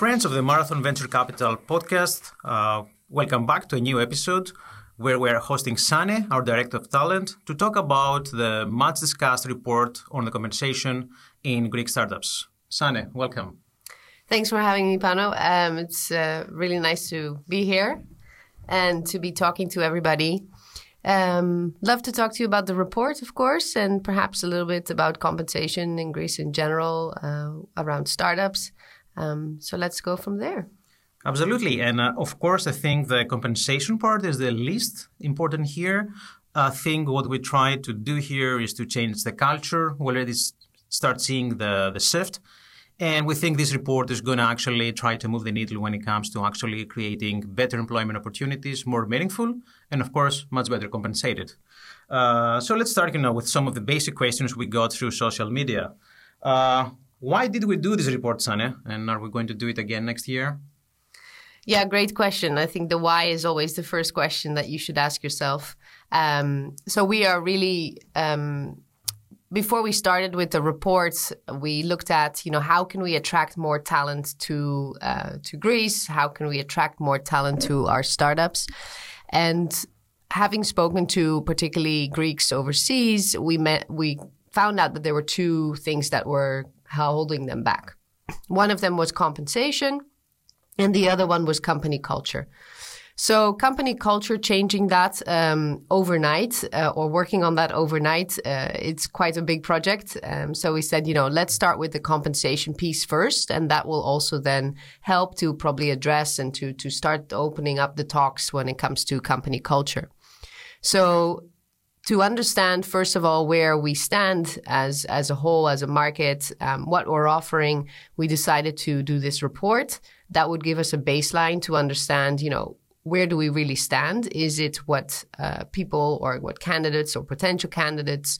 Friends of the Marathon Venture Capital podcast, uh, welcome back to a new episode where we are hosting Sane, our director of talent, to talk about the much discussed report on the compensation in Greek startups. Sane, welcome. Thanks for having me, Pano. Um, it's uh, really nice to be here and to be talking to everybody. Um, love to talk to you about the report, of course, and perhaps a little bit about compensation in Greece in general uh, around startups. Um, so let's go from there. Absolutely. And uh, of course, I think the compensation part is the least important here. I think what we try to do here is to change the culture. We already start seeing the, the shift. And we think this report is going to actually try to move the needle when it comes to actually creating better employment opportunities, more meaningful, and of course, much better compensated. Uh, so let's start, you know, with some of the basic questions we got through social media. Uh, why did we do this report, Sane? And are we going to do it again next year? Yeah, great question. I think the why is always the first question that you should ask yourself. Um, so we are really um, before we started with the reports, we looked at you know how can we attract more talent to uh, to Greece? How can we attract more talent to our startups? And having spoken to particularly Greeks overseas, we met we found out that there were two things that were holding them back. One of them was compensation, and the other one was company culture. So, company culture, changing that um, overnight uh, or working on that overnight, uh, it's quite a big project. Um, so, we said, you know, let's start with the compensation piece first, and that will also then help to probably address and to, to start opening up the talks when it comes to company culture. So, to understand first of all where we stand as as a whole as a market um, what we're offering we decided to do this report. That would give us a baseline to understand you know where do we really stand? Is it what uh, people or what candidates or potential candidates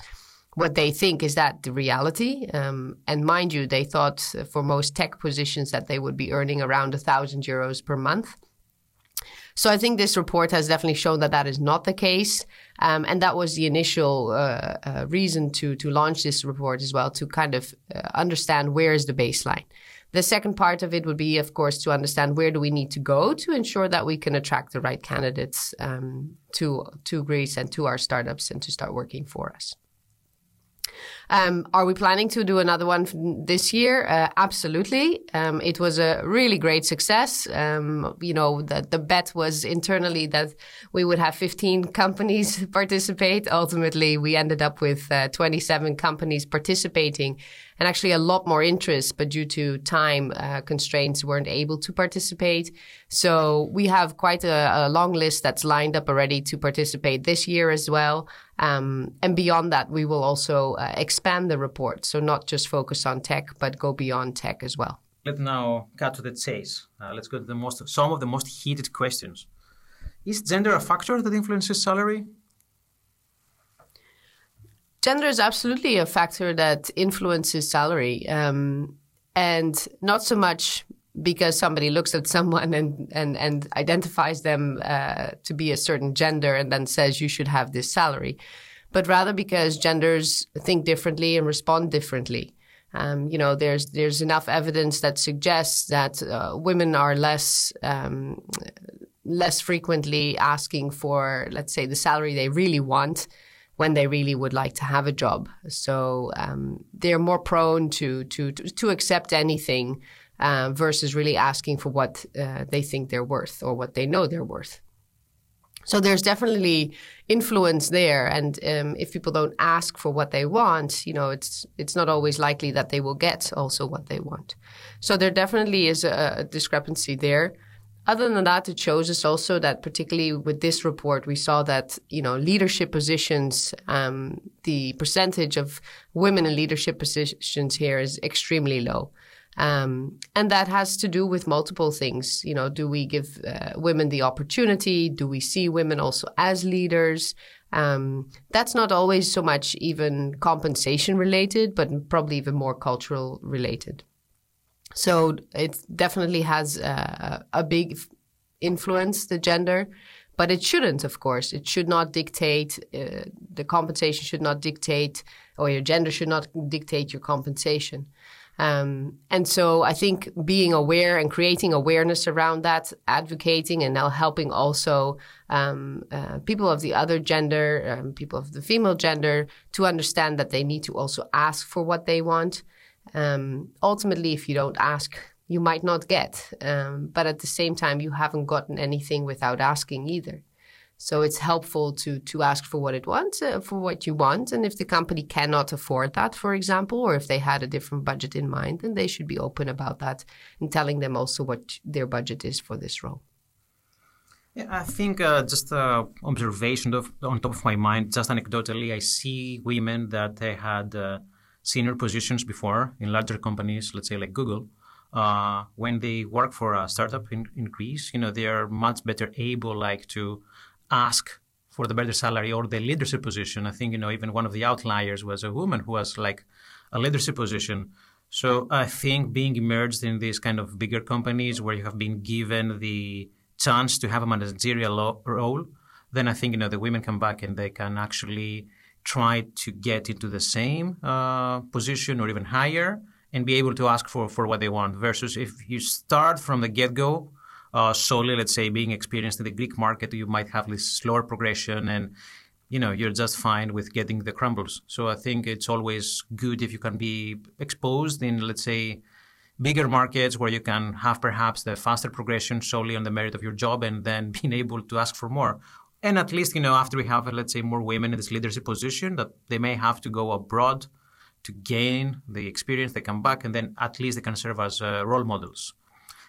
what they think is that the reality? Um, and mind you they thought for most tech positions that they would be earning around a thousand euros per month. So I think this report has definitely shown that that is not the case, um, and that was the initial uh, uh, reason to to launch this report as well to kind of uh, understand where is the baseline. The second part of it would be, of course, to understand where do we need to go to ensure that we can attract the right candidates um, to to Greece and to our startups and to start working for us. Um, are we planning to do another one this year? Uh, absolutely. Um, it was a really great success. Um, you know, the, the bet was internally that we would have 15 companies participate. Ultimately, we ended up with uh, 27 companies participating and actually a lot more interest, but due to time uh, constraints, weren't able to participate. So we have quite a, a, long list that's lined up already to participate this year as well. Um, and beyond that, we will also uh, expand the report. So not just focus on tech, but go beyond tech as well. Let's now cut to the chase. Uh, let's go to the most some of the most heated questions. Is gender a factor that influences salary? Gender is absolutely a factor that influences salary, um, and not so much because somebody looks at someone and and, and identifies them uh, to be a certain gender and then says you should have this salary, but rather because genders think differently and respond differently. Um, you know, there's there's enough evidence that suggests that uh, women are less um, less frequently asking for, let's say, the salary they really want when they really would like to have a job. So um, they're more prone to to to accept anything uh, versus really asking for what uh, they think they're worth or what they know they're worth. So there's definitely influence there, and um, if people don't ask for what they want, you know, it's it's not always likely that they will get also what they want. So there definitely is a, a discrepancy there. Other than that, it shows us also that, particularly with this report, we saw that you know leadership positions, um, the percentage of women in leadership positions here is extremely low. Um, and that has to do with multiple things. You know, do we give uh, women the opportunity? Do we see women also as leaders? Um, that's not always so much even compensation related, but probably even more cultural related. So it definitely has a, a big influence, the gender, but it shouldn't, of course. It should not dictate, uh, the compensation should not dictate, or your gender should not dictate your compensation. Um, and so I think being aware and creating awareness around that, advocating and now helping also um, uh, people of the other gender, um, people of the female gender, to understand that they need to also ask for what they want. Um, ultimately, if you don't ask, you might not get. Um, but at the same time, you haven't gotten anything without asking either. So it's helpful to to ask for what it wants, uh, for what you want, and if the company cannot afford that, for example, or if they had a different budget in mind, then they should be open about that and telling them also what their budget is for this role. Yeah, I think uh, just uh, observation of, on top of my mind, just anecdotally, I see women that they had uh, senior positions before in larger companies, let's say like Google. Uh, when they work for a startup in, in Greece, you know, they are much better able like to ask for the better salary or the leadership position. I think, you know, even one of the outliers was a woman who was like a leadership position. So I think being immersed in these kind of bigger companies where you have been given the chance to have a managerial role, then I think, you know, the women come back and they can actually try to get into the same uh, position or even higher and be able to ask for, for what they want versus if you start from the get-go uh, solely, let's say, being experienced in the Greek market, you might have this slower progression and you know you're just fine with getting the crumbles. So I think it's always good if you can be exposed in, let's say, bigger markets where you can have perhaps the faster progression solely on the merit of your job and then being able to ask for more. And at least, you know, after we have, let's say, more women in this leadership position, that they may have to go abroad to gain the experience, they come back, and then at least they can serve as uh, role models.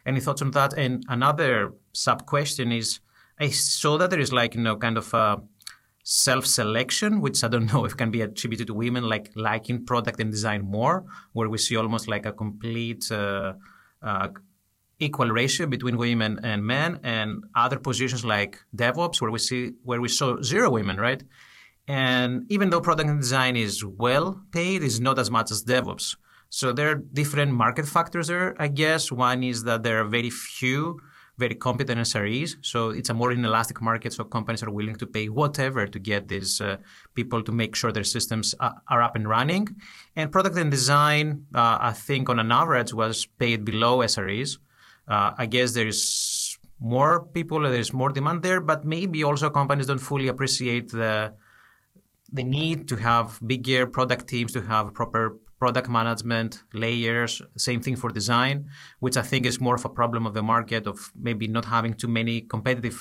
Any thoughts on that? And another sub question is I saw that there is like, you know, kind of a self selection, which I don't know if can be attributed to women, like liking product and design more, where we see almost like a complete uh, uh, equal ratio between women and men, and other positions like DevOps, where we see where we saw zero women, right? And even though product and design is well paid, is not as much as DevOps. So there are different market factors there, I guess. One is that there are very few very competent SREs. So it's a more inelastic market. So companies are willing to pay whatever to get these uh, people to make sure their systems are up and running. And product and design, uh, I think on an average was paid below SREs. Uh, I guess there's more people, there's more demand there, but maybe also companies don't fully appreciate the the need to have bigger product teams to have proper product management layers. Same thing for design, which I think is more of a problem of the market of maybe not having too many competitive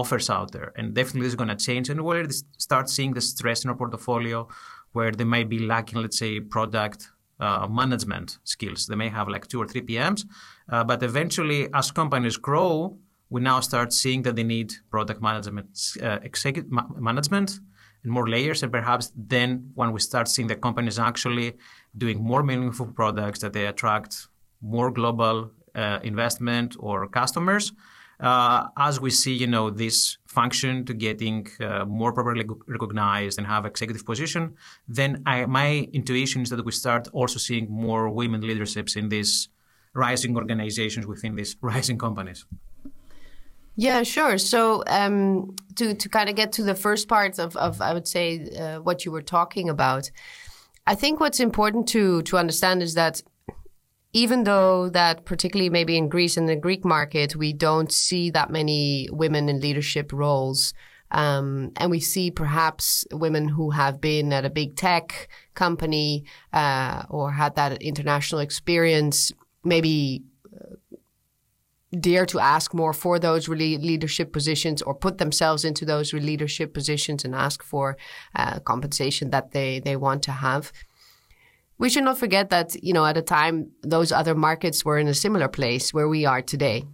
offers out there. And definitely this is going to change. And we'll start seeing the stress in our portfolio where they might be lacking, let's say, product uh, management skills. They may have like two or three PMs, uh, but eventually, as companies grow, we now start seeing that they need product management, uh, executive ma- management, and more layers. And perhaps then when we start seeing the companies actually doing more meaningful products that they attract more global uh, investment or customers, uh, as we see, you know, this function to getting uh, more properly recognized and have executive position, then I, my intuition is that we start also seeing more women leaderships in these rising organizations within these rising companies. Yeah, sure. So um, to to kind of get to the first part of, of I would say uh, what you were talking about, I think what's important to to understand is that even though that particularly maybe in Greece in the Greek market we don't see that many women in leadership roles. Um, and we see perhaps women who have been at a big tech company uh, or had that international experience, maybe dare to ask more for those really leadership positions or put themselves into those leadership positions and ask for uh, compensation that they, they want to have. We should not forget that, you know, at a time, those other markets were in a similar place where we are today.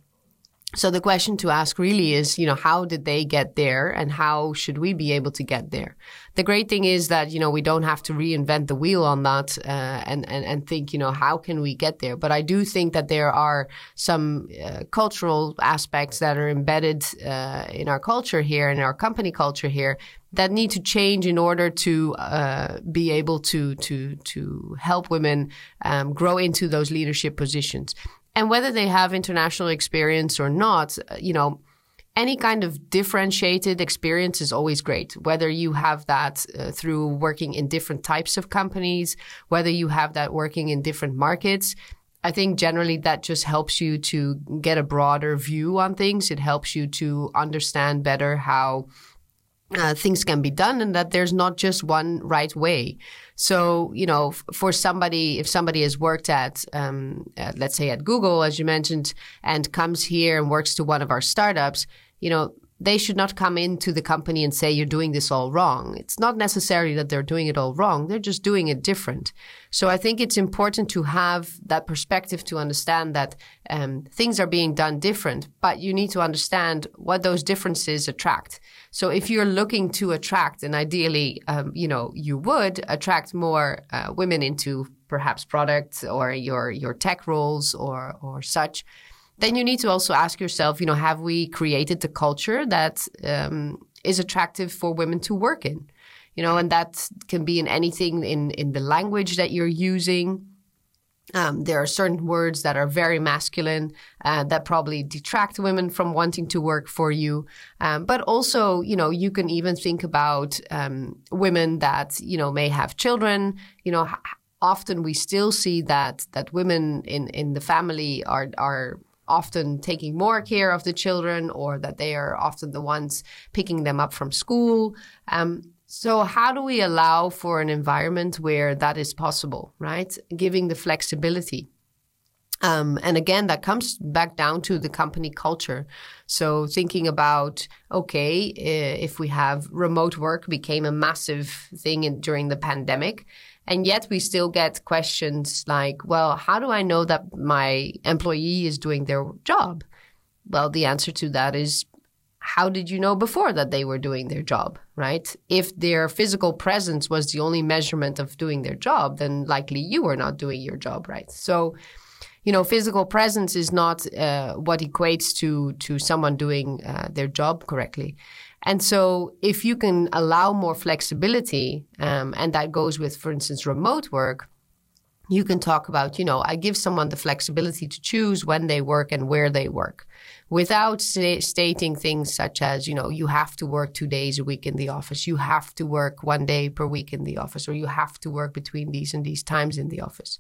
So the question to ask really is, you know, how did they get there and how should we be able to get there? The great thing is that, you know, we don't have to reinvent the wheel on that uh, and, and, and think, you know, how can we get there? But I do think that there are some uh, cultural aspects that are embedded uh, in our culture here, in our company culture here, that need to change in order to uh, be able to to to help women um, grow into those leadership positions and whether they have international experience or not, you know, any kind of differentiated experience is always great. Whether you have that uh, through working in different types of companies, whether you have that working in different markets, I think generally that just helps you to get a broader view on things. It helps you to understand better how uh, things can be done and that there's not just one right way. So, you know, for somebody, if somebody has worked at, um, at, let's say at Google, as you mentioned, and comes here and works to one of our startups, you know, they should not come into the company and say you're doing this all wrong. It's not necessarily that they're doing it all wrong. They're just doing it different. So I think it's important to have that perspective to understand that um, things are being done different, but you need to understand what those differences attract. So if you're looking to attract, and ideally, um, you know, you would attract more uh, women into perhaps products or your your tech roles or or such then you need to also ask yourself, you know, have we created the culture that um, is attractive for women to work in? You know, and that can be in anything in in the language that you're using. Um, there are certain words that are very masculine uh, that probably detract women from wanting to work for you. Um, but also, you know, you can even think about um, women that you know may have children. You know, often we still see that that women in in the family are are often taking more care of the children or that they are often the ones picking them up from school. Um, so, how do we allow for an environment where that is possible, right? Giving the flexibility. Um, and again, that comes back down to the company culture. So, thinking about okay, if we have remote work became a massive thing in, during the pandemic, and yet we still get questions like, well, how do I know that my employee is doing their job? Well, the answer to that is how did you know before that they were doing their job, right? If their physical presence was the only measurement of doing their job, then likely you were not doing your job right. So, you know, physical presence is not uh, what equates to to someone doing uh, their job correctly. And so, if you can allow more flexibility, um, and that goes with, for instance, remote work, you can talk about, you know, I give someone the flexibility to choose when they work and where they work without say, stating things such as, you know, you have to work two days a week in the office, you have to work one day per week in the office, or you have to work between these and these times in the office.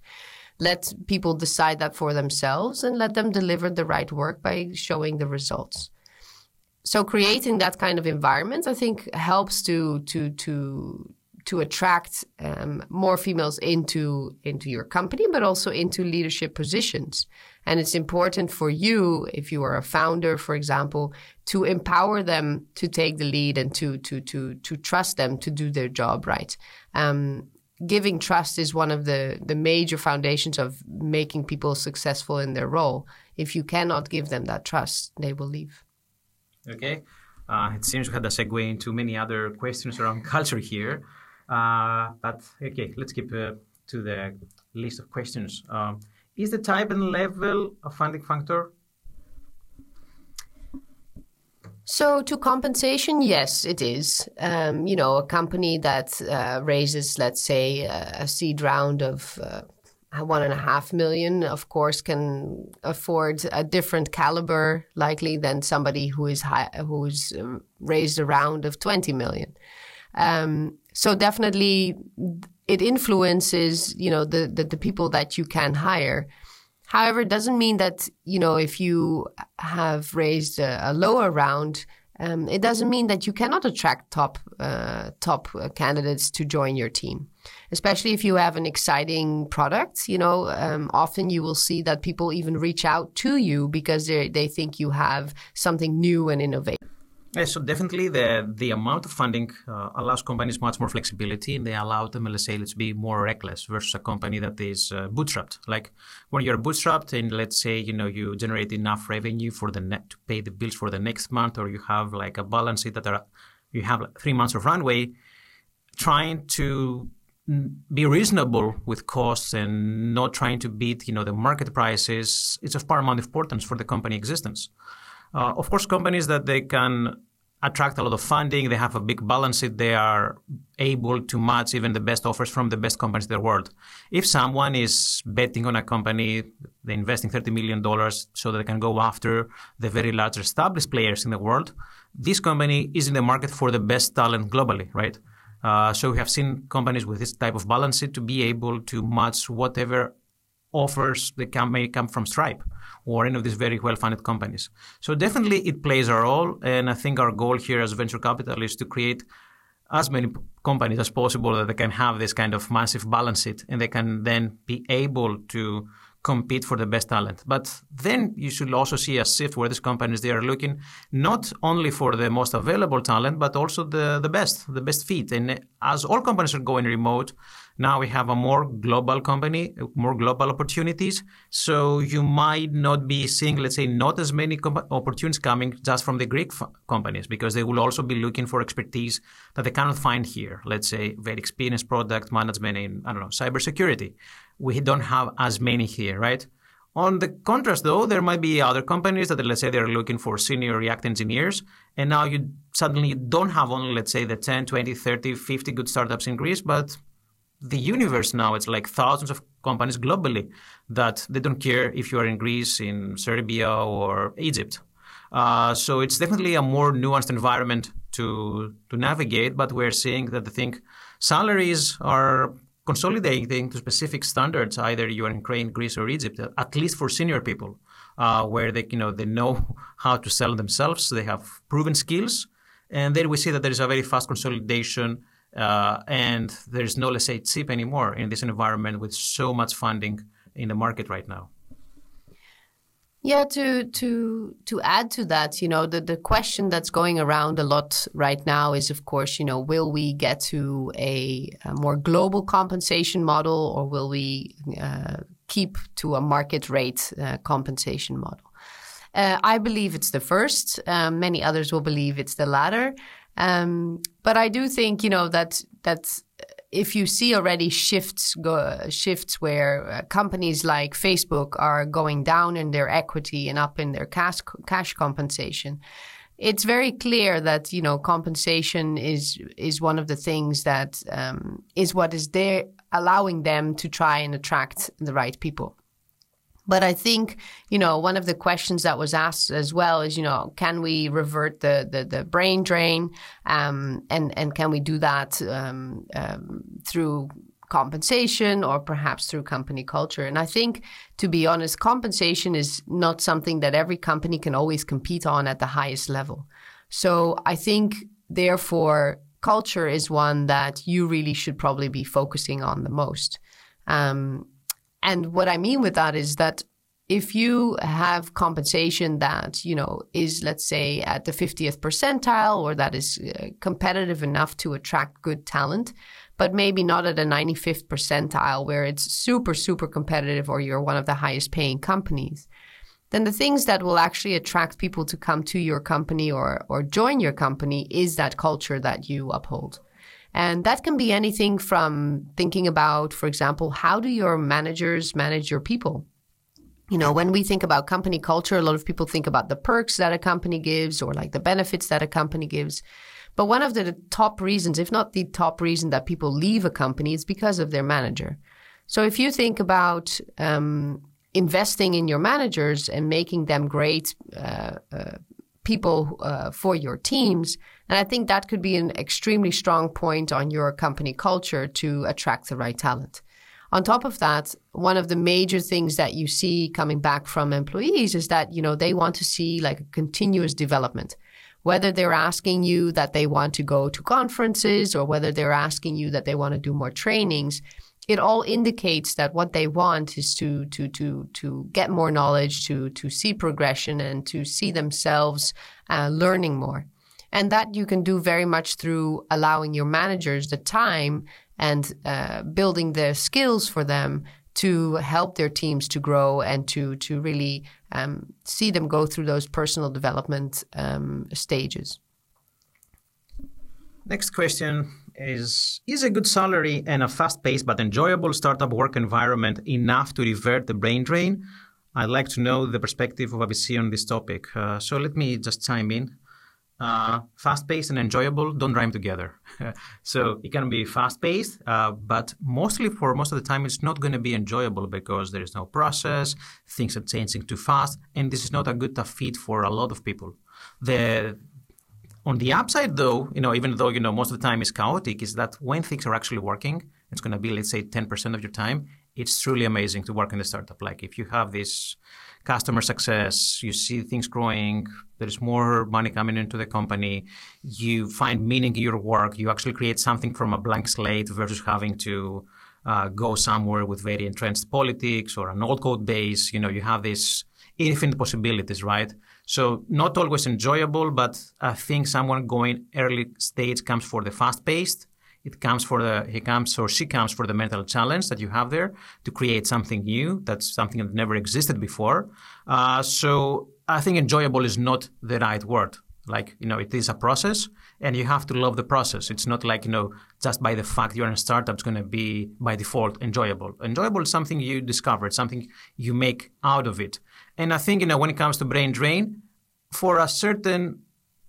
Let people decide that for themselves and let them deliver the right work by showing the results so creating that kind of environment, I think, helps to to to to attract um, more females into into your company, but also into leadership positions. And it's important for you, if you are a founder, for example, to empower them to take the lead and to to to to trust them to do their job right. Um, giving trust is one of the the major foundations of making people successful in their role. If you cannot give them that trust, they will leave. Okay. Uh, it seems we had a segue into many other questions around culture here. Uh, but okay, let's keep uh, to the list of questions. Um, is the type and level a funding factor? So, to compensation, yes, it is. Um, you know, a company that uh, raises, let's say, a seed round of uh, one and a half million, of course, can afford a different caliber likely than somebody who is high, who's um, raised a round of 20 million. Um, so definitely it influences, you know, the, the, the people that you can hire. However, it doesn't mean that, you know, if you have raised a, a lower round, um, it doesn't mean that you cannot attract top uh, top candidates to join your team. Especially if you have an exciting product, you know, um, often you will see that people even reach out to you because they they think you have something new and innovative. Yeah, so definitely the the amount of funding uh, allows companies much more flexibility, and they allow them, let's say, let's be more reckless versus a company that is uh, bootstrapped. Like when you're bootstrapped, and let's say you know you generate enough revenue for the net to pay the bills for the next month, or you have like a balance sheet that are you have like three months of runway, trying to be reasonable with costs and not trying to beat you know the market prices. It's of paramount importance for the company existence. Uh, of course, companies that they can attract a lot of funding, they have a big balance sheet, they are able to match even the best offers from the best companies in the world. If someone is betting on a company, they're investing $30 million so that they can go after the very large established players in the world, this company is in the market for the best talent globally, right? Uh, so we have seen companies with this type of balance sheet to be able to match whatever offers that can, may come from Stripe or any of these very well-funded companies. So definitely it plays a role, and I think our goal here as venture capital is to create as many companies as possible that they can have this kind of massive balance sheet, and they can then be able to compete for the best talent. But then you should also see a shift where these companies they are looking not only for the most available talent, but also the, the best, the best fit. And as all companies are going remote, now we have a more global company, more global opportunities. So you might not be seeing, let's say, not as many opportunities coming just from the Greek f- companies because they will also be looking for expertise that they cannot find here. Let's say very experienced product management in, I don't know, cybersecurity we don't have as many here, right? On the contrast, though, there might be other companies that, let's say, they're looking for senior React engineers, and now you suddenly don't have only, let's say, the 10, 20, 30, 50 good startups in Greece, but the universe now, it's like thousands of companies globally that they don't care if you are in Greece, in Serbia, or Egypt. Uh, so it's definitely a more nuanced environment to to navigate, but we're seeing that I think salaries are consolidating to specific standards, either you are in Ukraine, Greece, or Egypt, at least for senior people, uh, where they you know they know how to sell themselves, they have proven skills, and then we see that there is a very fast consolidation. Uh, and there is no, let's say, cheap anymore in this environment with so much funding in the market right now. Yeah, to to to add to that, you know, the the question that's going around a lot right now is, of course, you know, will we get to a, a more global compensation model, or will we uh, keep to a market rate uh, compensation model? Uh, I believe it's the first. Um, many others will believe it's the latter. Um, but I do think, you know, that that's if you see already shifts go, shifts where uh, companies like Facebook are going down in their equity and up in their cash cash compensation, it's very clear that you know compensation is is one of the things that um, is what is there allowing them to try and attract the right people. But I think, you know, one of the questions that was asked as well is, you know, can we revert the the, the brain drain, um, and and can we do that um, um, through compensation or perhaps through company culture? And I think, to be honest, compensation is not something that every company can always compete on at the highest level. So I think, therefore, culture is one that you really should probably be focusing on the most. Um, and what I mean with that is that if you have compensation that you know is let's say at the 50th percentile or that is uh, competitive enough to attract good talent but maybe not at a 95th percentile where it's super super competitive or you're one of the highest paying companies then the things that will actually attract people to come to your company or or join your company is that culture that you uphold and that can be anything from thinking about, for example, how do your managers manage your people? You know, when we think about company culture, a lot of people think about the perks that a company gives or like the benefits that a company gives. But one of the top reasons, if not the top reason that people leave a company is because of their manager. So if you think about um, investing in your managers and making them great uh, uh, people uh, for your teams, and I think that could be an extremely strong point on your company culture to attract the right talent. On top of that, one of the major things that you see coming back from employees is that, you know, they want to see like a continuous development. Whether they're asking you that they want to go to conferences or whether they're asking you that they want to do more trainings, it all indicates that what they want is to to to to get more knowledge, to to see progression, and to see themselves uh, learning more. And that you can do very much through allowing your managers the time and uh, building the skills for them to help their teams to grow and to to really um, see them go through those personal development um, stages. Next question is Is a good salary and a fast paced but enjoyable startup work environment enough to revert the brain drain? I'd like to know the perspective of a VC on this topic. Uh, so let me just chime in. Uh, fast paced and enjoyable don't rhyme together. so it can be fast paced, uh, but mostly for most of the time, it's not going to be enjoyable because there is no process, things are changing too fast, and this is not a good fit for a lot of people. The on the upside, though, you know, even though you know most of the time is chaotic, is that when things are actually working, it's going to be let's say 10% of your time. It's truly amazing to work in a startup. Like if you have this customer success, you see things growing, there's more money coming into the company, you find meaning in your work, you actually create something from a blank slate versus having to uh, go somewhere with very entrenched politics or an old code base. You know, you have these infinite possibilities, right? So not always enjoyable, but I think someone going early stage comes for the fast paced it comes for the he comes or she comes for the mental challenge that you have there to create something new. That's something that never existed before. Uh, so I think enjoyable is not the right word. Like you know, it is a process, and you have to love the process. It's not like you know, just by the fact you're in a startup, it's going to be by default enjoyable. Enjoyable is something you discover, something you make out of it. And I think you know, when it comes to brain drain, for a certain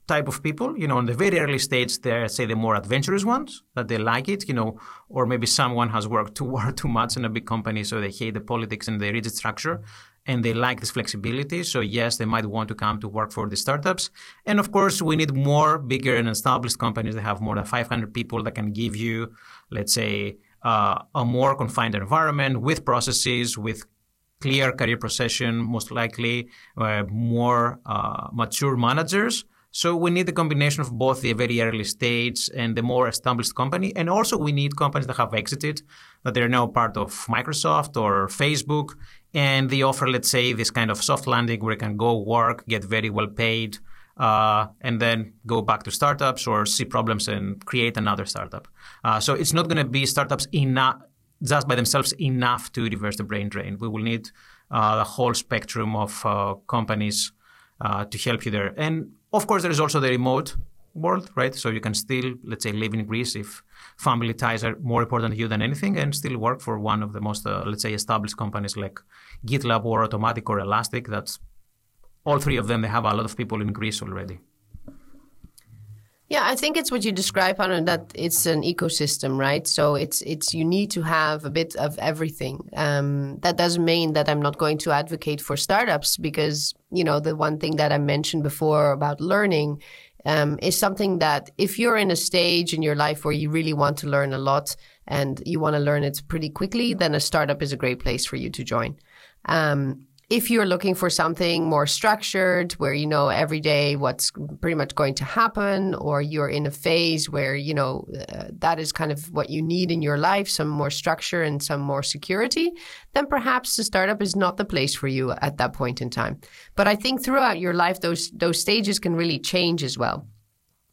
type of people. You know, in the very early stage, they're say the more adventurous ones that they like it. You know, or maybe someone has worked too hard too much in a big company, so they hate the politics and the rigid structure, and they like this flexibility. So yes, they might want to come to work for the startups. And of course, we need more bigger and established companies that have more than 500 people that can give you, let's say, uh, a more confined environment with processes with clear career procession, most likely uh, more uh, mature managers so we need the combination of both the very early stage and the more established company. And also we need companies that have exited, that they're now part of Microsoft or Facebook. And they offer, let's say, this kind of soft landing where you can go work, get very well paid, uh, and then go back to startups or see problems and create another startup. Uh, so it's not going to be startups enough, just by themselves enough to reverse the brain drain. We will need uh, the whole spectrum of uh, companies uh, to help you there. And of course, there is also the remote world, right? So you can still, let's say, live in Greece if family ties are more important to you than anything, and still work for one of the most, uh, let's say, established companies like GitLab or Automattic or Elastic. That's all three of them. They have a lot of people in Greece already. Yeah, I think it's what you describe, Anna, that it's an ecosystem, right? So it's it's you need to have a bit of everything. Um, that doesn't mean that I'm not going to advocate for startups because you know the one thing that I mentioned before about learning um, is something that if you're in a stage in your life where you really want to learn a lot and you want to learn it pretty quickly, then a startup is a great place for you to join. Um, if you're looking for something more structured where you know every day what's pretty much going to happen or you're in a phase where you know uh, that is kind of what you need in your life some more structure and some more security then perhaps the startup is not the place for you at that point in time but i think throughout your life those those stages can really change as well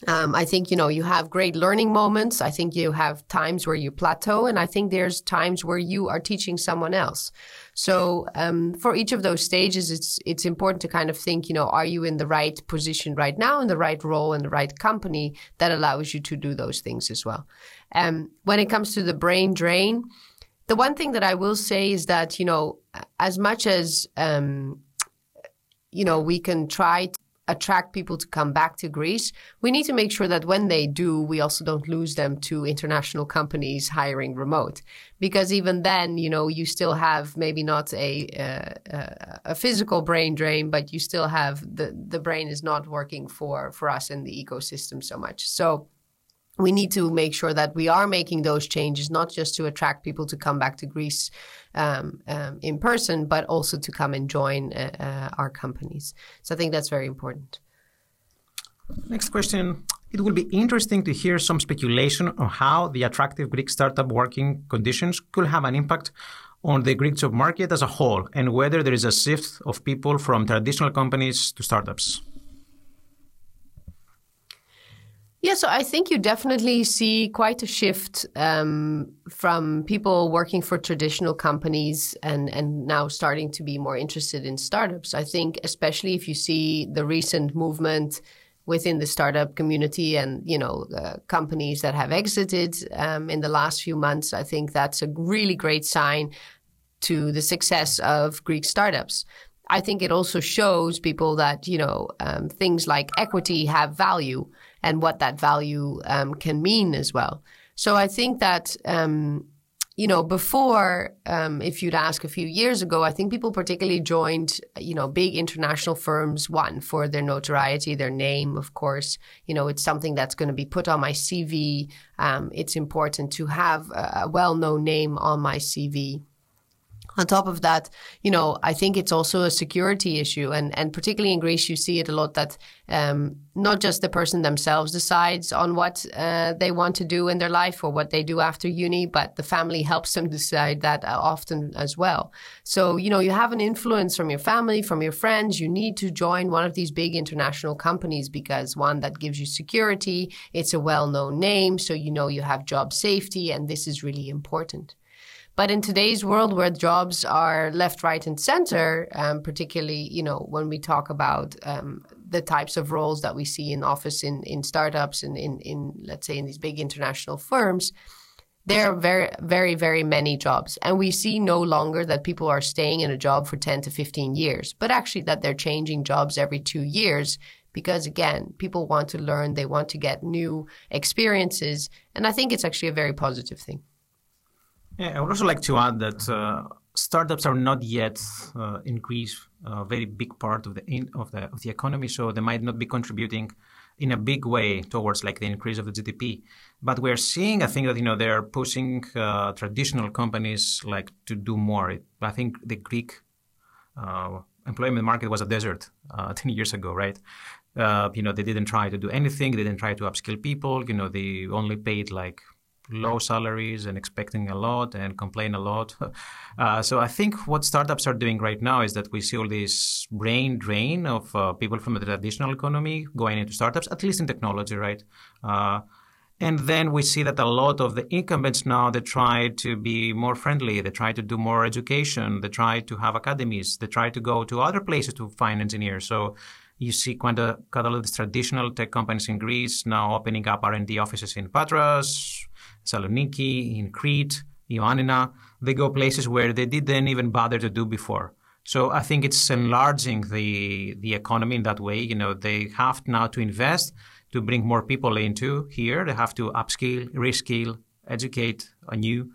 um, I think you know you have great learning moments. I think you have times where you plateau, and I think there's times where you are teaching someone else. So um, for each of those stages, it's it's important to kind of think, you know, are you in the right position right now, in the right role, in the right company that allows you to do those things as well. Um, when it comes to the brain drain, the one thing that I will say is that you know, as much as um, you know, we can try attract people to come back to Greece, we need to make sure that when they do, we also don't lose them to international companies hiring remote. Because even then, you know, you still have maybe not a uh, a physical brain drain, but you still have the the brain is not working for for us in the ecosystem so much. So we need to make sure that we are making those changes, not just to attract people to come back to Greece um, um, in person, but also to come and join uh, uh, our companies. So I think that's very important. Next question. It will be interesting to hear some speculation on how the attractive Greek startup working conditions could have an impact on the Greek job market as a whole and whether there is a shift of people from traditional companies to startups. Yeah, so I think you definitely see quite a shift um, from people working for traditional companies and, and now starting to be more interested in startups. I think, especially if you see the recent movement within the startup community and you know uh, companies that have exited um, in the last few months, I think that's a really great sign to the success of Greek startups. I think it also shows people that you know um, things like equity have value and what that value um, can mean as well. So I think that um, you know before, um, if you'd ask a few years ago, I think people particularly joined you know big international firms one for their notoriety, their name, of course. You know it's something that's going to be put on my CV. Um, it's important to have a well-known name on my CV on top of that, you know, I think it's also a security issue, and and particularly in Greece, you see it a lot that um, not just the person themselves decides on what uh, they want to do in their life or what they do after uni, but the family helps them decide that uh, often as well. So you know, you have an influence from your family, from your friends. You need to join one of these big international companies because one that gives you security, it's a well-known name, so you know you have job safety, and this is really important. But in today's world where jobs are left, right, and center, um, particularly, you know, when we talk about um, the types of roles that we see in office in, in startups and in, in, let's say, in these big international firms, there are very, very, very many jobs. And we see no longer that people are staying in a job for 10 to 15 years, but actually that they're changing jobs every two years because again, people want to learn, they want to get new experiences. And I think it's actually a very positive thing. Yeah, I would also like to add that uh, startups are not yet uh, in Greece a very big part of the in, of the of the economy, so they might not be contributing in a big way towards like the increase of the GDP. But we're seeing, I think that you know they're pushing uh, traditional companies like to do more. I think the Greek uh, employment market was a desert uh, ten years ago, right? Uh, you know, they didn't try to do anything. They didn't try to upskill people. You know, they only paid like low salaries and expecting a lot and complain a lot. Uh, so I think what startups are doing right now is that we see all this brain drain of uh, people from the traditional economy going into startups, at least in technology, right? Uh, and then we see that a lot of the incumbents now they try to be more friendly. They try to do more education. They try to have academies. They try to go to other places to find engineers. So you see quite a, quite a lot of these traditional tech companies in Greece now opening up R&D offices in Patras, Saloniki, in Crete, Ioannina. They go places where they didn't even bother to do before. So I think it's enlarging the the economy in that way. You know, they have now to invest to bring more people into here. They have to upskill, reskill, educate anew,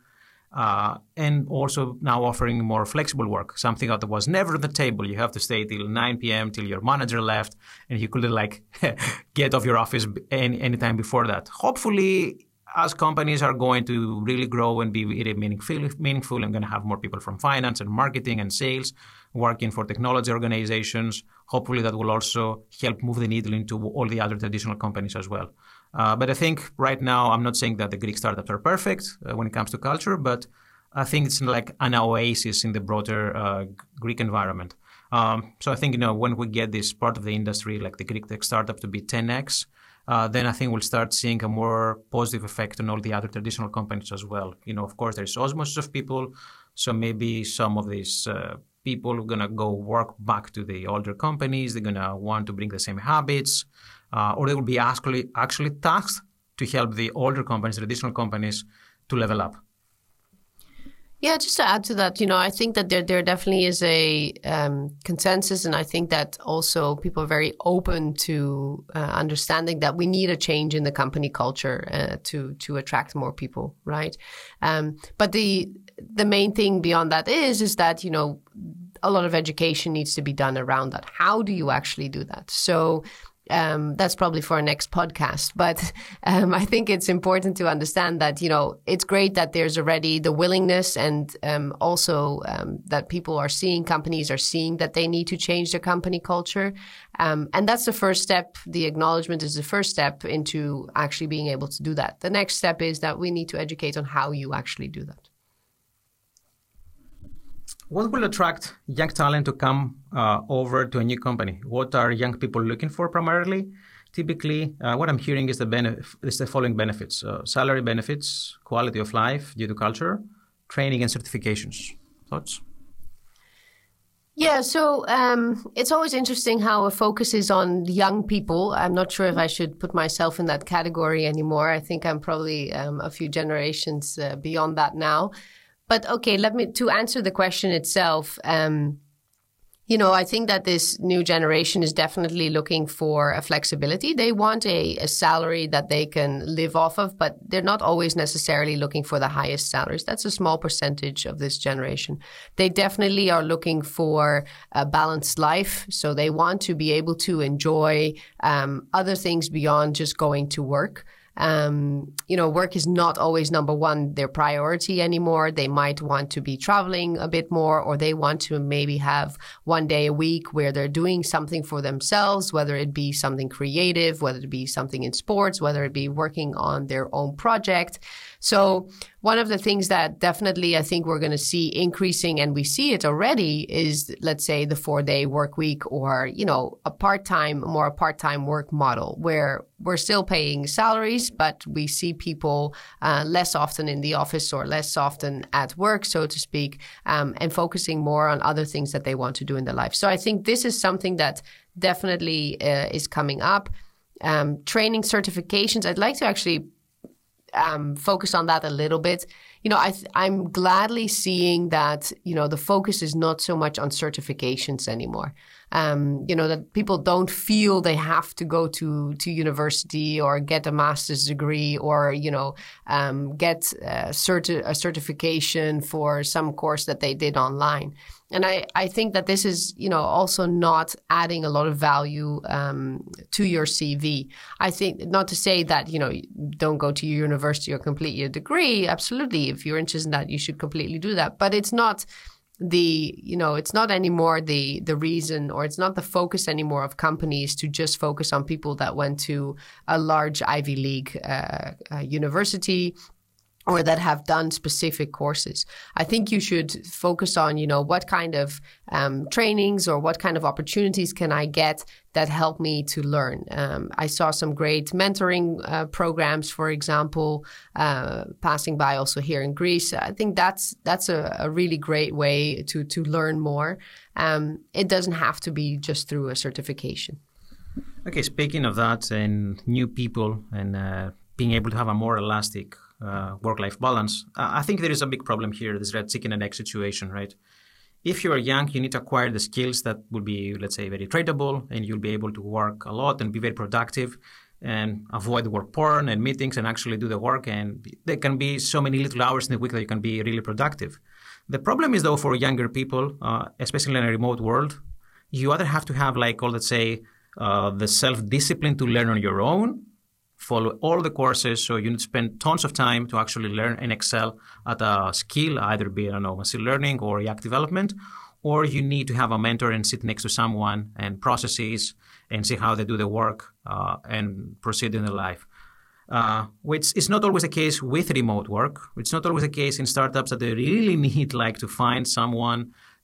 uh, and also now offering more flexible work, something that was never on the table. You have to stay till 9 p.m. till your manager left, and you couldn't like get off your office any anytime before that. Hopefully, as companies are going to really grow and be really meaningful, meaningful, I'm going to have more people from finance and marketing and sales working for technology organizations. Hopefully, that will also help move the needle into all the other traditional companies as well. Uh, but I think right now, I'm not saying that the Greek startups are perfect uh, when it comes to culture, but I think it's like an oasis in the broader uh, Greek environment. Um, so I think you know when we get this part of the industry, like the Greek tech startup, to be 10x, uh, then I think we'll start seeing a more positive effect on all the other traditional companies as well. You know, of course, there's osmosis of people, so maybe some of these uh, people are gonna go work back to the older companies. They're gonna want to bring the same habits, uh, or they will be actually actually tasked to help the older companies, traditional companies, to level up. Yeah, just to add to that, you know, I think that there there definitely is a um, consensus, and I think that also people are very open to uh, understanding that we need a change in the company culture uh, to to attract more people, right? Um, but the the main thing beyond that is is that you know a lot of education needs to be done around that. How do you actually do that? So um, that's probably for our next podcast. But um, I think it's important to understand that you know it's great that there's already the willingness and um, also um, that people are seeing companies are seeing that they need to change their company culture, um, and that's the first step. The acknowledgement is the first step into actually being able to do that. The next step is that we need to educate on how you actually do that. What will attract young talent to come uh, over to a new company? What are young people looking for primarily? typically uh, what I'm hearing is the benef- is the following benefits: uh, salary benefits, quality of life due to culture, training and certifications. Thoughts? Yeah, so um, it's always interesting how a focus is on young people. I'm not sure if I should put myself in that category anymore. I think I'm probably um, a few generations uh, beyond that now. But okay, let me to answer the question itself. Um, you know, I think that this new generation is definitely looking for a flexibility. They want a, a, salary that they can live off of, but they're not always necessarily looking for the highest salaries. That's a small percentage of this generation. They definitely are looking for a balanced life. So they want to be able to enjoy um, other things beyond just going to work. Um, you know, work is not always number one, their priority anymore. They might want to be traveling a bit more, or they want to maybe have one day a week where they're doing something for themselves, whether it be something creative, whether it be something in sports, whether it be working on their own project. So one of the things that definitely I think we're going to see increasing, and we see it already, is let's say the four day work week or, you know, a part time, more a part time work model where we're still paying salaries, but we see people uh, less often in the office or less often at work, so to speak, um, and focusing more on other things that they want to do in their life. So I think this is something that definitely uh, is coming up. Um, training certifications, I'd like to actually um, focus on that a little bit. You know, I I'm gladly seeing that you know the focus is not so much on certifications anymore. Um, you know that people don't feel they have to go to to university or get a master's degree or you know um, get a, certi- a certification for some course that they did online and I, I think that this is you know also not adding a lot of value um, to your CV. I think not to say that you know don't go to your university or complete your degree. Absolutely, if you're interested in that, you should completely do that. But it's not the you know it's not anymore the the reason or it's not the focus anymore of companies to just focus on people that went to a large Ivy League uh, uh, university or that have done specific courses. I think you should focus on, you know, what kind of um, trainings or what kind of opportunities can I get that help me to learn. Um, I saw some great mentoring uh, programs, for example, uh, passing by also here in Greece. I think that's that's a, a really great way to to learn more. Um, it doesn't have to be just through a certification. Okay, speaking of that, and new people and uh, being able to have a more elastic uh, work-life balance. I think there is a big problem here. This red chicken and egg situation, right? If you are young, you need to acquire the skills that will be, let's say, very tradable, and you'll be able to work a lot and be very productive, and avoid work porn and meetings, and actually do the work. And there can be so many little hours in the week that you can be really productive. The problem is, though, for younger people, uh, especially in a remote world, you either have to have, like, all let's say, uh, the self-discipline to learn on your own, follow all the courses. So you need to spend tons of time to actually learn and excel at a skill, either be, I don't know, machine learning or React development, or you need to have a mentor and sit next to someone and processes and see how they do the work uh, and proceed in their life. Uh, which is not always the case with remote work. It's not always the case in startups that they really need like to find someone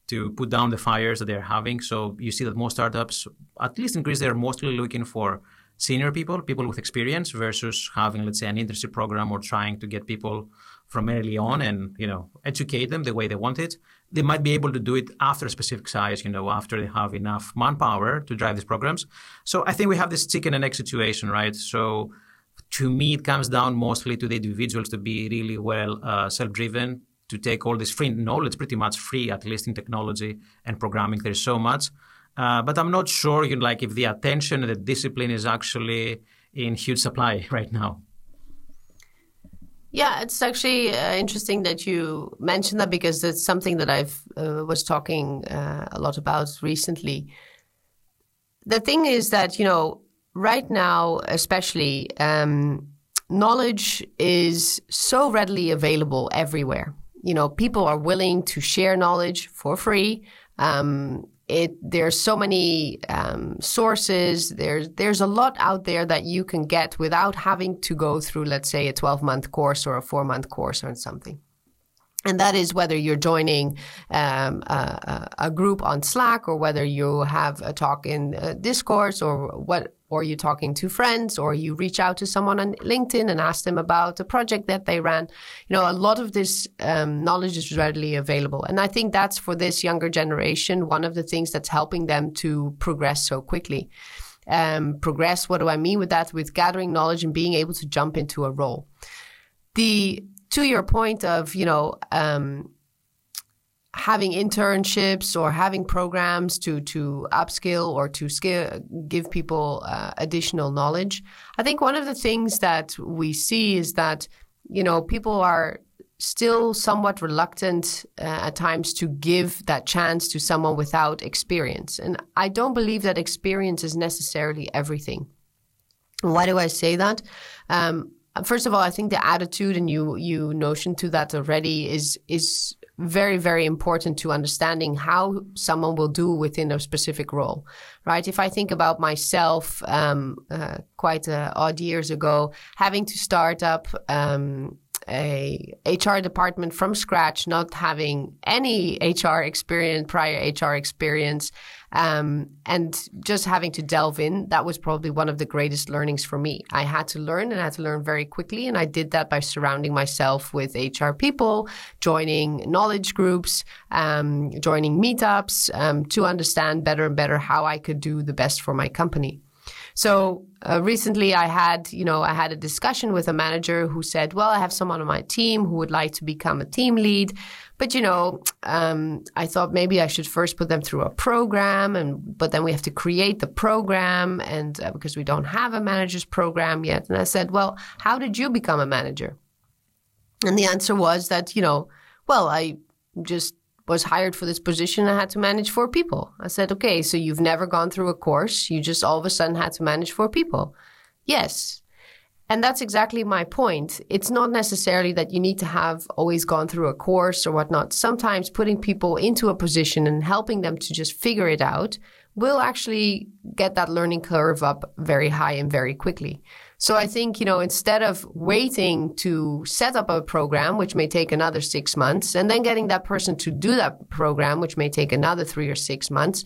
to put down the fires that they're having. So you see that most startups, at least in Greece, they're mostly looking for senior people, people with experience, versus having, let's say, an internship program or trying to get people from early on and you know educate them the way they want it. They might be able to do it after a specific size, you know, after they have enough manpower to drive these programs. So I think we have this chicken and egg situation, right? So to me, it comes down mostly to the individuals to be really well uh, self-driven, to take all this free knowledge, pretty much free, at least in technology and programming. There's so much. Uh, but I'm not sure, you know, like if the attention and the discipline is actually in huge supply right now. Yeah, it's actually uh, interesting that you mentioned that because it's something that I've uh, was talking uh, a lot about recently. The thing is that you know, right now, especially, um, knowledge is so readily available everywhere. You know, people are willing to share knowledge for free. Um, it there's so many um, sources. There's there's a lot out there that you can get without having to go through let's say a 12 month course or a 4 month course or something And that is whether you're joining um, a, a, group on Slack or whether you have a talk in uh, Discourse or what, or you're talking to friends or you reach out to someone on LinkedIn and ask them about a project that they ran. You know, a lot of this um, knowledge is readily available. And I think that's for this younger generation, one of the things that's helping them to progress so quickly. Um, progress, what do I mean with that? With gathering knowledge and being able to jump into a role. The to your point of, you know, um, having internships or having programs to to upskill or to give people uh, additional knowledge. I think one of the things that we see is that you know people are still somewhat reluctant uh, at times to give that chance to someone without experience, and I don't believe that experience is necessarily everything. Why do I say that? Um, first of all, I think the attitude and you you notion to that already is is very very important to understanding how someone will do within a specific role, right? If I think about myself, um, uh, quite uh, odd years ago, having to start up. Um, a HR department from scratch, not having any HR experience, prior HR experience, um, and just having to delve in, that was probably one of the greatest learnings for me. I had to learn and I had to learn very quickly. And I did that by surrounding myself with HR people, joining knowledge groups, um, joining meetups um, to understand better and better how I could do the best for my company. So uh, recently I had, you know, I had a discussion with a manager who said, well, I have someone on my team who would like to become a team lead. But you know, um, I thought maybe I should first put them through a program, and but then we have to create the program, and uh, because we don't have a manager's program yet. And I said, well, how did you become a manager? And the answer was that you know, well, I just was hired for this position. I had to manage four people. I said, okay, so you've never gone through a course. You just all of a sudden had to manage four people. Yes. And that's exactly my point. It's not necessarily that you need to have always gone through a course or whatnot. Sometimes putting people into a position and helping them to just figure it out will actually get that learning curve up very high and very quickly. So I think, you know, instead of waiting to set up a program, which may take another six months, and then getting that person to do that program, which may take another three or six months,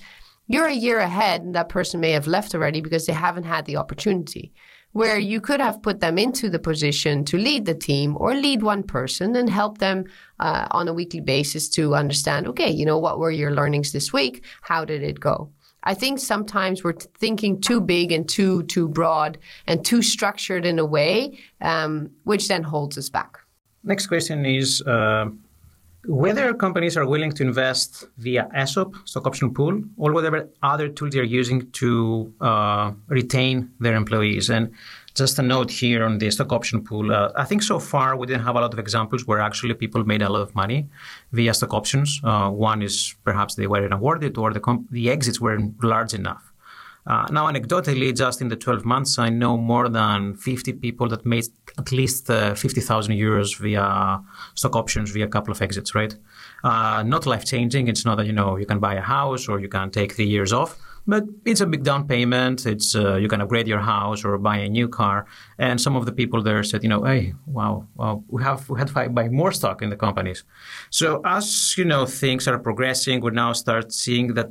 you're a year ahead and that person may have left already because they haven't had the opportunity where you could have put them into the position to lead the team or lead one person and help them uh, on a weekly basis to understand, okay, you know, what were your learnings this week? How did it go? I think sometimes we're thinking too big and too too broad and too structured in a way, um, which then holds us back. Next question is uh, whether companies are willing to invest via ESOP, stock option pool, or whatever other tools they're using to uh, retain their employees. And just a note here on the stock option pool. Uh, I think so far we didn't have a lot of examples where actually people made a lot of money via stock options. Uh, one is perhaps they weren't awarded or the, comp- the exits weren't large enough. Uh, now, anecdotally, just in the 12 months, I know more than 50 people that made at least uh, 50,000 euros via stock options, via a couple of exits, right? Uh, not life changing. It's not that, you know, you can buy a house or you can take three years off, but it's a big down payment. It's, uh, you can upgrade your house or buy a new car. And some of the people there said, you know, hey, wow, we have, we had to buy more stock in the companies. So as, you know, things are progressing, we now start seeing that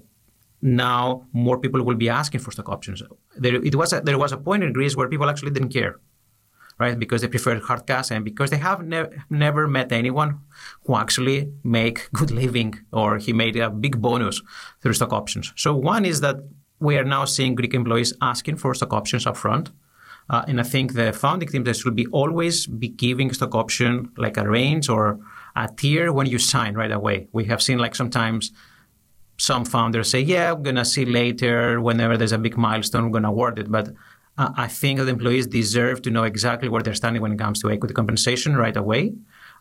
now more people will be asking for stock options. There, it was a, there was a point in Greece where people actually didn't care, right? Because they preferred hard cash and because they have ne- never met anyone who actually make good living or he made a big bonus through stock options. So one is that we are now seeing Greek employees asking for stock options upfront. Uh, and I think the founding team should be always be giving stock option like a range or a tier when you sign right away. We have seen like sometimes some founders say, yeah, I'm going to see later whenever there's a big milestone, we're going to award it. But I think that employees deserve to know exactly where they're standing when it comes to equity compensation right away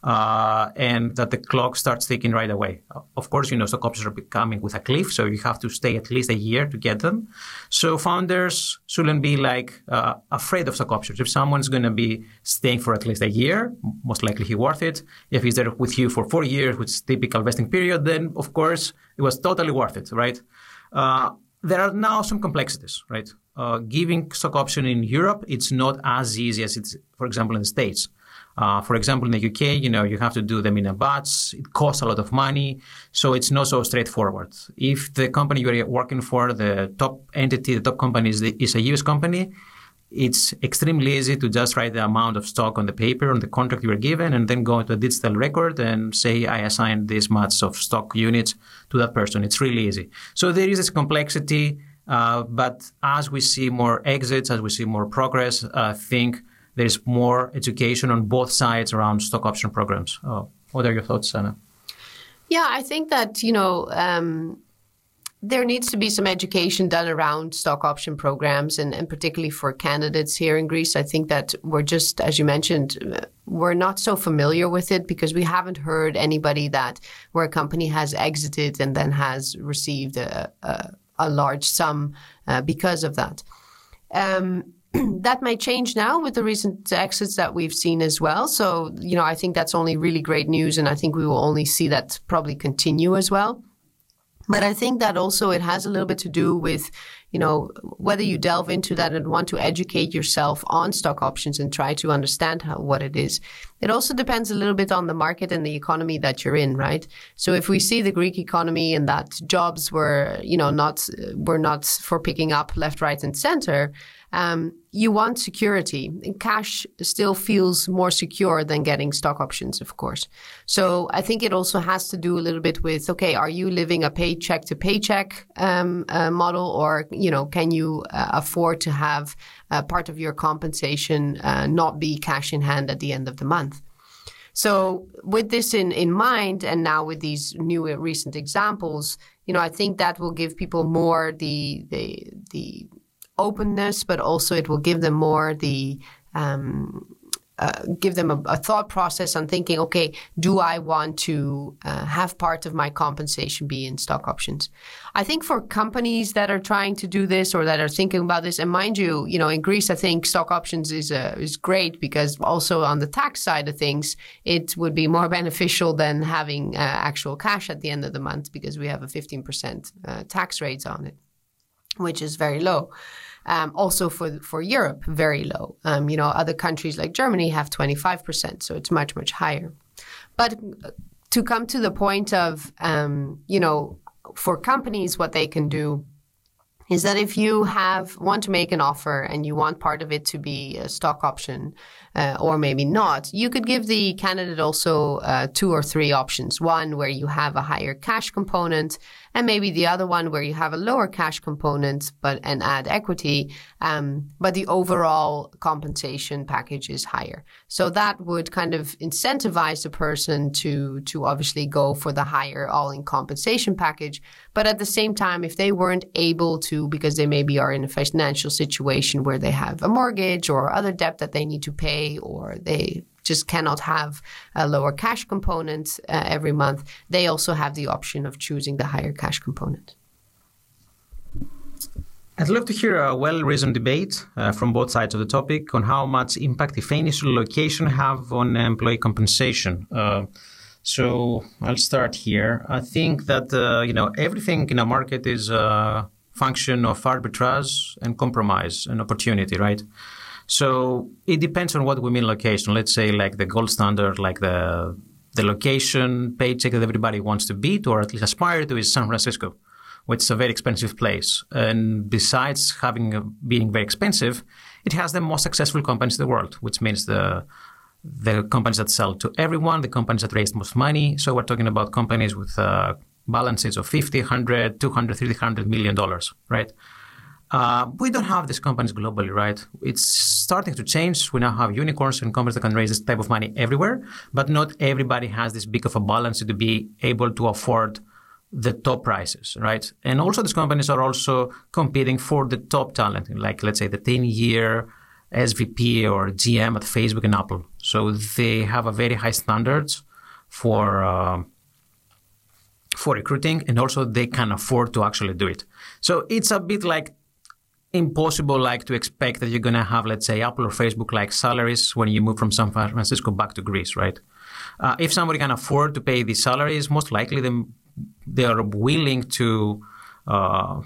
uh, and that the clock starts ticking right away. Of course, you know, stock options are coming with a cliff, so you have to stay at least a year to get them. So founders shouldn't be like uh, afraid of stock options. If someone's going to be staying for at least a year, most likely he worth it. If he's there with you for four years, which is typical vesting period, then of course it was totally worth it, right? Uh, there are now some complexities, right? Uh, giving stock option in Europe, it's not as easy as it's, for example, in the States. Uh, for example, in the UK, you know, you have to do them in a batch. It costs a lot of money, so it's not so straightforward. If the company you're working for, the top entity, the top company is, the, is a US company, it's extremely easy to just write the amount of stock on the paper on the contract you were given and then go to a digital record and say i assigned this much of stock units to that person. It's really easy. So there is this complexity uh, but as we see more exits as we see more progress i think there's more education on both sides around stock option programs. Uh, what are your thoughts Anna? yeah i think that you know um, there needs to be some education done around stock option programs and, and particularly for candidates here in Greece. I think that we're just, as you mentioned, we're not so familiar with it because we haven't heard anybody that where a company has exited and then has received a, a, a large sum uh, because of that. Um, that may change now with the recent exits that we've seen as well. So, you know, I think that's only really great news, and I think we will only see that probably continue as well. But I think that also it has a little bit to do with, you know, whether you delve into that and want to educate yourself on stock options and try to understand how, what it is. It also depends a little bit on the market and the economy that you're in, right? So if we see the Greek economy and that jobs were, you know, not were not for picking up left, right, and center, um, you want security. Cash still feels more secure than getting stock options, of course. So I think it also has to do a little bit with okay, are you living a paycheck to paycheck um, uh, model, or you know, can you uh, afford to have uh, part of your compensation uh, not be cash in hand at the end of the month? So with this in, in mind, and now with these new recent examples, you know, I think that will give people more the the the openness, but also it will give them more the um, uh, give them a, a, thought process on thinking, okay, do I want to uh, have part of my compensation be in stock options? I think for companies that are trying to do this or that are thinking about this, and mind you, you know, in Greece, I think stock options is uh, is great because also on the tax side of things, it would be more beneficial than having uh, actual cash at the end of the month because we have a 15% uh, tax rate on it, which is very low. Um, also for for Europe, very low. Um, you know, other countries like Germany have 25%, so it's much much higher. But to come to the point of, um, you know, for companies, what they can do is that if you have want to make an offer and you want part of it to be a stock option uh, or maybe not, you could give the candidate also uh, two or three options. One where you have a higher cash component and maybe the other one where you have a lower cash component but and add equity, um, but the overall compensation package is higher. So that would kind of incentivize the person to to obviously go for the higher all-in compensation package. But at the same time, if they weren't able to because they maybe are in a financial situation where they have a mortgage or other debt that they need to pay or they just cannot have a lower cash component uh, every month, they also have the option of choosing the higher cash component. I'd love to hear a well-reasoned debate uh, from both sides of the topic on how much impact, if any, should location have on employee compensation. Uh, so I'll start here. I think that uh, you know everything in a market is a function of arbitrage and compromise and opportunity, right? So it depends on what we mean location. Let's say like the gold standard, like the the location paycheck that everybody wants to beat or at least aspire to is San Francisco, which is a very expensive place. And besides having a, being very expensive, it has the most successful companies in the world, which means the the companies that sell to everyone, the companies that raise most money. So we're talking about companies with uh, balances of 50, 100, 200, 300 million dollars, right? Uh, we don't have these companies globally, right? It's starting to change. We now have unicorns and companies that can raise this type of money everywhere, but not everybody has this big of a balance to be able to afford the top prices, right? And also these companies are also competing for the top talent, like let's say the 10 year SVP or GM at Facebook and Apple. So they have a very high standards for uh, for recruiting, and also they can afford to actually do it. So it's a bit like impossible like to expect that you're going to have let's say apple or facebook like salaries when you move from san francisco back to greece right? Uh, if somebody can afford to pay these salaries most likely they, they are willing to uh,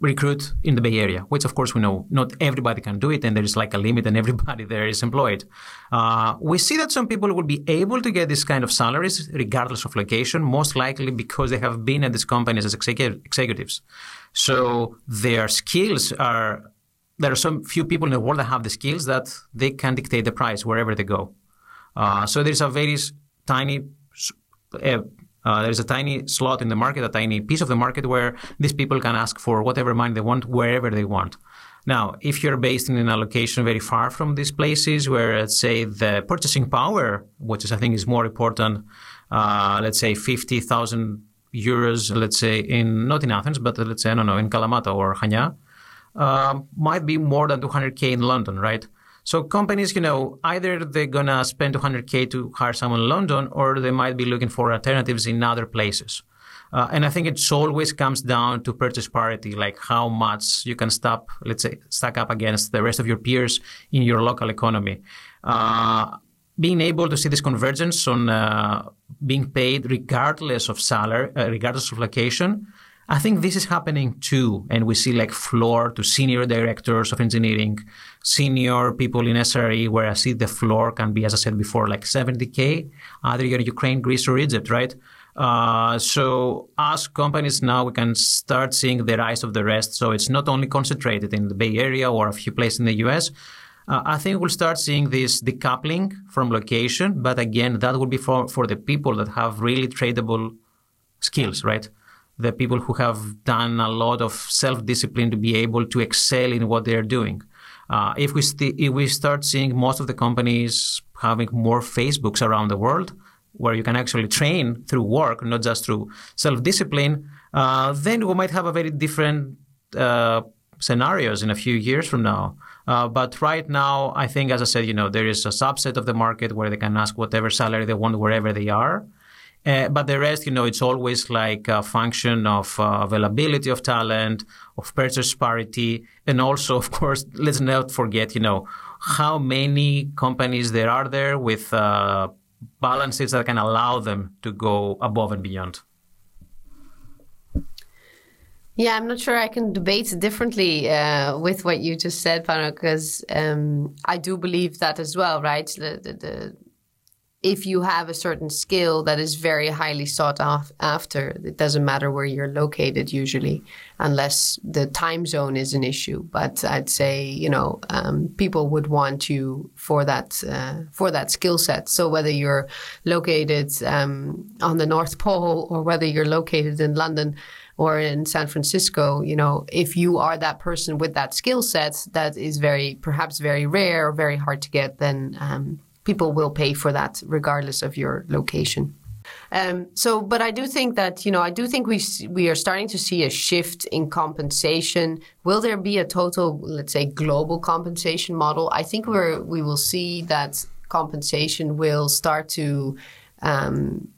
recruit in the Bay Area, which of course we know not everybody can do it, and there is like a limit, and everybody there is employed. Uh, we see that some people will be able to get this kind of salaries regardless of location, most likely because they have been at these companies as executives. So their skills are. There are some few people in the world that have the skills that they can dictate the price wherever they go. Uh, so there's a very tiny uh, uh, there's a tiny slot in the market, a tiny piece of the market where these people can ask for whatever money they want, wherever they want. Now, if you're based in a location very far from these places, where let's say the purchasing power, which is I think is more important, uh, let's say fifty thousand euros, let's say in not in Athens, but let's say I don't know in Kalamata or Chania, uh, might be more than 200k in London, right? So companies, you know, either they're gonna spend 200k to hire someone in London, or they might be looking for alternatives in other places. Uh, and I think it always comes down to purchase parity, like how much you can stop, let's say, stack up against the rest of your peers in your local economy. Uh, being able to see this convergence on uh, being paid regardless of salary, uh, regardless of location, I think this is happening too. And we see like floor to senior directors of engineering, senior people in SRE, where I see the floor can be, as I said before, like 70K, either you're Ukraine, Greece, or Egypt, right? Uh, so as companies now, we can start seeing the rise of the rest. So it's not only concentrated in the Bay Area or a few places in the US. Uh, I think we'll start seeing this decoupling from location. But again, that will be for, for the people that have really tradable skills, right? the people who have done a lot of self-discipline to be able to excel in what they're doing. Uh, if we st- if we start seeing most of the companies having more Facebooks around the world, where you can actually train through work, not just through self-discipline, uh, then we might have a very different uh, scenarios in a few years from now. Uh, but right now, I think, as I said, you know, there is a subset of the market where they can ask whatever salary they want wherever they are. Uh, but the rest, you know, it's always like a function of uh, availability of talent, of purchase parity, and also, of course, let's not forget, you know, how many companies there are there with uh, balances that can allow them to go above and beyond. Yeah, I'm not sure I can debate differently uh, with what you just said, Pano, because um, I do believe that as well, right? The, the, the, if you have a certain skill that is very highly sought after, it doesn't matter where you're located usually, unless the time zone is an issue. But I'd say you know um, people would want you for that uh, for that skill set. So whether you're located um, on the North Pole or whether you're located in London or in San Francisco, you know, if you are that person with that skill set that is very perhaps very rare or very hard to get, then um, people will pay for that regardless of your location. Um, so, but I do think that you know I do think we we are starting to see a shift in compensation. Will there be a total, let's say, global compensation model? I think we're we will see that compensation will start to um,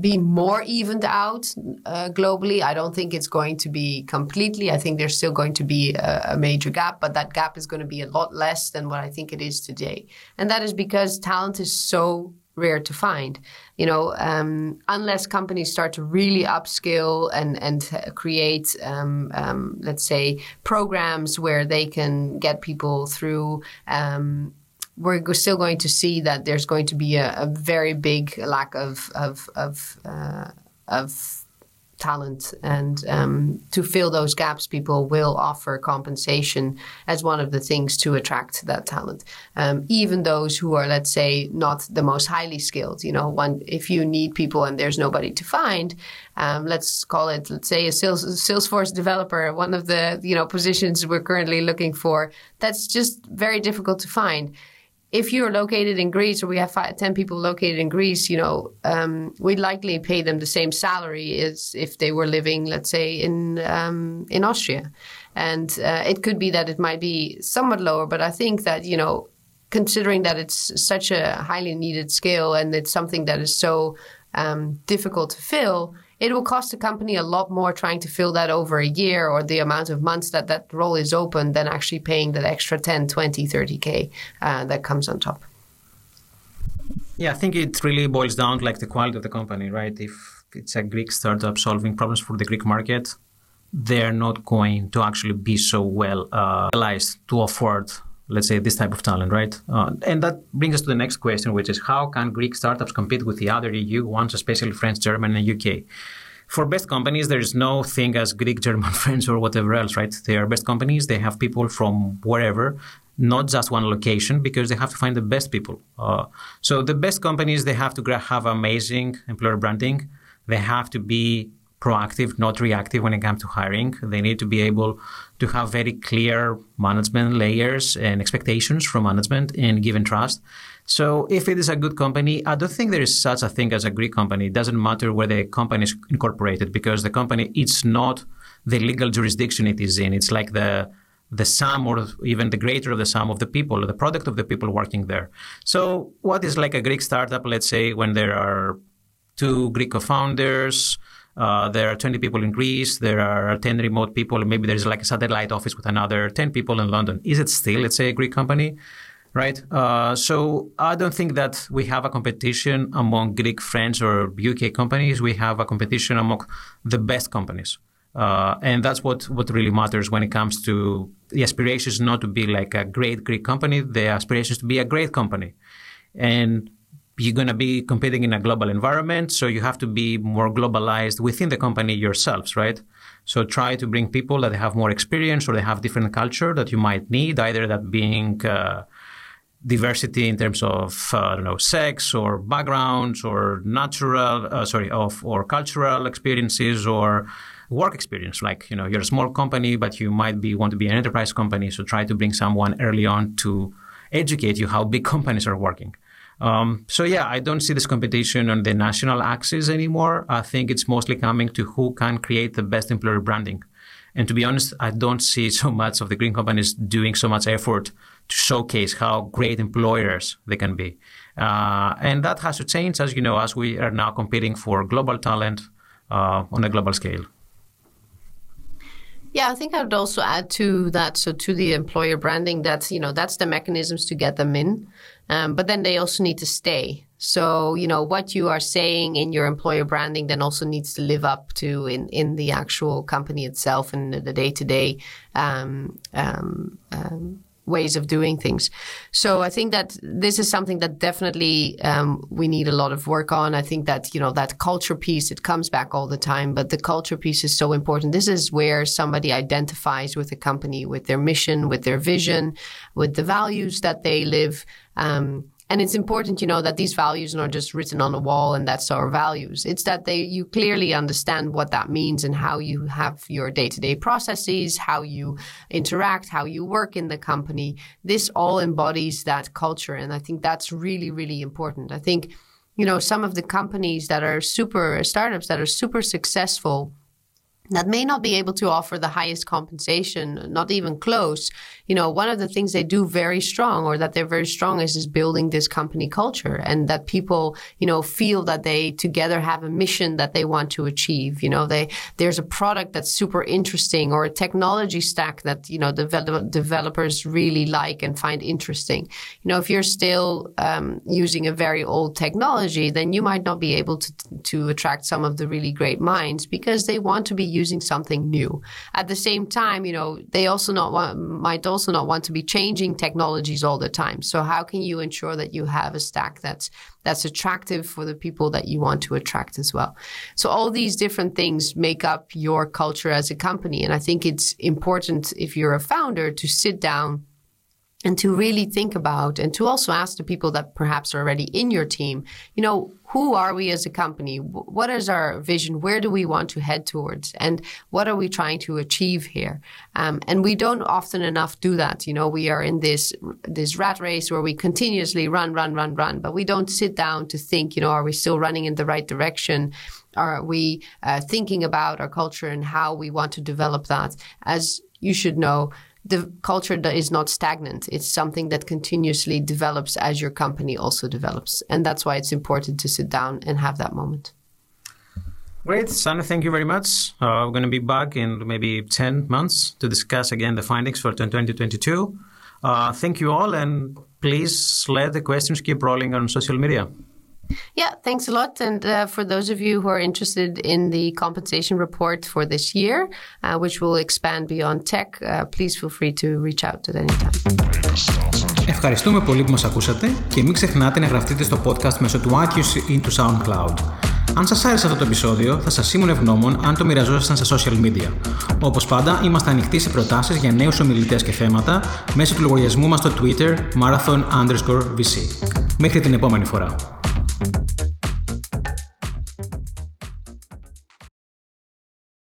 be more evened out uh, globally. I don't think it's going to be completely. I think there's still going to be a, a, major gap, but that gap is going to be a lot less than what I think it is today. And that is because talent is so rare to find. You know, um, unless companies start to really upskill and and create, um, um, let's say, programs where they can get people through um, we're still going to see that there's going to be a, a very big lack of of of, uh, of talent, and um, to fill those gaps, people will offer compensation as one of the things to attract that talent. Um, even those who are, let's say, not the most highly skilled. You know, one if you need people and there's nobody to find, um, let's call it, let's say, a sales, Salesforce developer, one of the you know positions we're currently looking for. That's just very difficult to find if you're located in Greece or we have five, 10 people located in Greece, you know, um, we'd likely pay them the same salary as if they were living, let's say, in, um, in Austria. And uh, it could be that it might be somewhat lower, but I think that, you know, considering that it's such a highly needed skill and it's something that is so um, difficult to fill, it will cost the company a lot more trying to fill that over a year or the amount of months that that role is open than actually paying that extra 10 20 30k uh, that comes on top. Yeah i think it really boils down to like the quality of the company right? If it's a greek startup solving problems for the greek market they're not going to actually be so well uh, realized to afford let's say this type of talent right? Uh, and that brings us to the next question which is how can greek startups compete with the other eu ones especially french german and uk for best companies there is no thing as greek german french or whatever else right? They are best companies. They have people from wherever not just one location because they have to find the best people. Uh, so the best companies they have to have amazing employer branding. They have to be proactive, not reactive when it comes to hiring. They need to be able to have very clear management layers and expectations from management and give and trust. So if it is a good company, I don't think there is such a thing as a Greek company. It doesn't matter where the company is incorporated because the company it's not the legal jurisdiction it is in. It's like the the sum or even the greater of the sum of the people, the product of the people working there. So what is like a Greek startup, let's say, when there are two Greek co-founders, uh, there are 20 people in Greece. There are 10 remote people. Maybe there's like a satellite office with another 10 people in London. Is it still, let's say, a Greek company? Right. Uh, so I don't think that we have a competition among Greek, French, or UK companies. We have a competition among the best companies. Uh, and that's what, what really matters when it comes to the aspirations not to be like a great Greek company, the aspirations to be a great company. And you're going to be competing in a global environment, so you have to be more globalized within the company yourselves, right? So try to bring people that have more experience or they have different culture that you might need, either that being uh, diversity in terms of uh, I don't know sex or backgrounds or natural uh, sorry of or cultural experiences or work experience. Like you know you're a small company, but you might be want to be an enterprise company, so try to bring someone early on to educate you how big companies are working. Um, so yeah, I don't see this competition on the national axis anymore. I think it's mostly coming to who can create the best employer branding. And to be honest, I don't see so much of the Greek companies doing so much effort to showcase how great employers they can be. Uh, and that has to change, as you know, as we are now competing for global talent uh, on a global scale. Yeah, I think I would also add to that, so to the employer branding, that's you know that's the mechanisms to get them in. Um, but then they also need to stay. So, you know, what you are saying in your employer branding then also needs to live up to in, in the actual company itself and the day to day ways of doing things. So I think that this is something that definitely um, we need a lot of work on. I think that you know that culture piece it comes back all the time, but the culture piece is so important. This is where somebody identifies with the company, with their mission, with their vision, with the values that they live. Um, and it's important you know that these values are not just written on a wall and that's our values. It's that they you clearly understand what that means and how you have your day-to-day processes how you interact how you work in the company. This all embodies that culture. And i think that's really really important. I think you know some of the companies that are super startups that are super successful that may not be able to offer the highest compensation, not even close. You know, one of the things they do very strong or that they're very strong is, is building this company culture and that people, you know, feel that they together have a mission that they want to achieve. You know, they, there's a product that's super interesting or a technology stack that, you know, develop, developers really like and find interesting. You know, if you're still um, using a very old technology, then you might not be able to, to attract some of the really great minds because they want to be using something new. At the same time, you know, they also not want, might also not want to be changing technologies all the time. So how can you ensure that you have a stack that's that's attractive for the people that you want to attract as well? So all these different things make up your culture as a company, and I think it's important if you're a founder to sit down and to really think about and to also ask the people that perhaps are already in your team, you know, who are we as a company? What is our vision? Where do we want to head towards? And what are we trying to achieve here? Um, and we don't often enough do that. You know, we are in this this rat race where we continuously run, run, run, run, but we don't sit down to think. You know, are we still running in the right direction? Are we uh, thinking about our culture and how we want to develop that? As you should know, the culture that is not stagnant. It's something that continuously develops as your company also develops. And that's why it's important to sit down and have that moment. Great. Sana, thank you very much. Uh, we're going to be back in maybe 10 months to discuss again the findings for 2022. Uh, thank you all, and please let the questions keep rolling on social media. Yeah, thanks a lot. And uh, for those of you who are interested in the compensation report for this year, uh, which will expand beyond tech, uh, please feel free to reach out at any time. Ευχαριστούμε πολύ που μας ακούσατε και μην ξεχνάτε να γραφτείτε στο podcast μέσω του iTunes ή του SoundCloud. Αν σας άρεσε αυτό το επεισόδιο, θα σας ήμουν ευγνώμων αν το μοιραζόσασταν στα social media. Όπως πάντα, είμαστε ανοιχτοί σε προτάσεις για νέους ομιλητές και θέματα μέσω του λογαριασμού μας στο Twitter marathon_vc. Μέχρι την επόμενη φορά.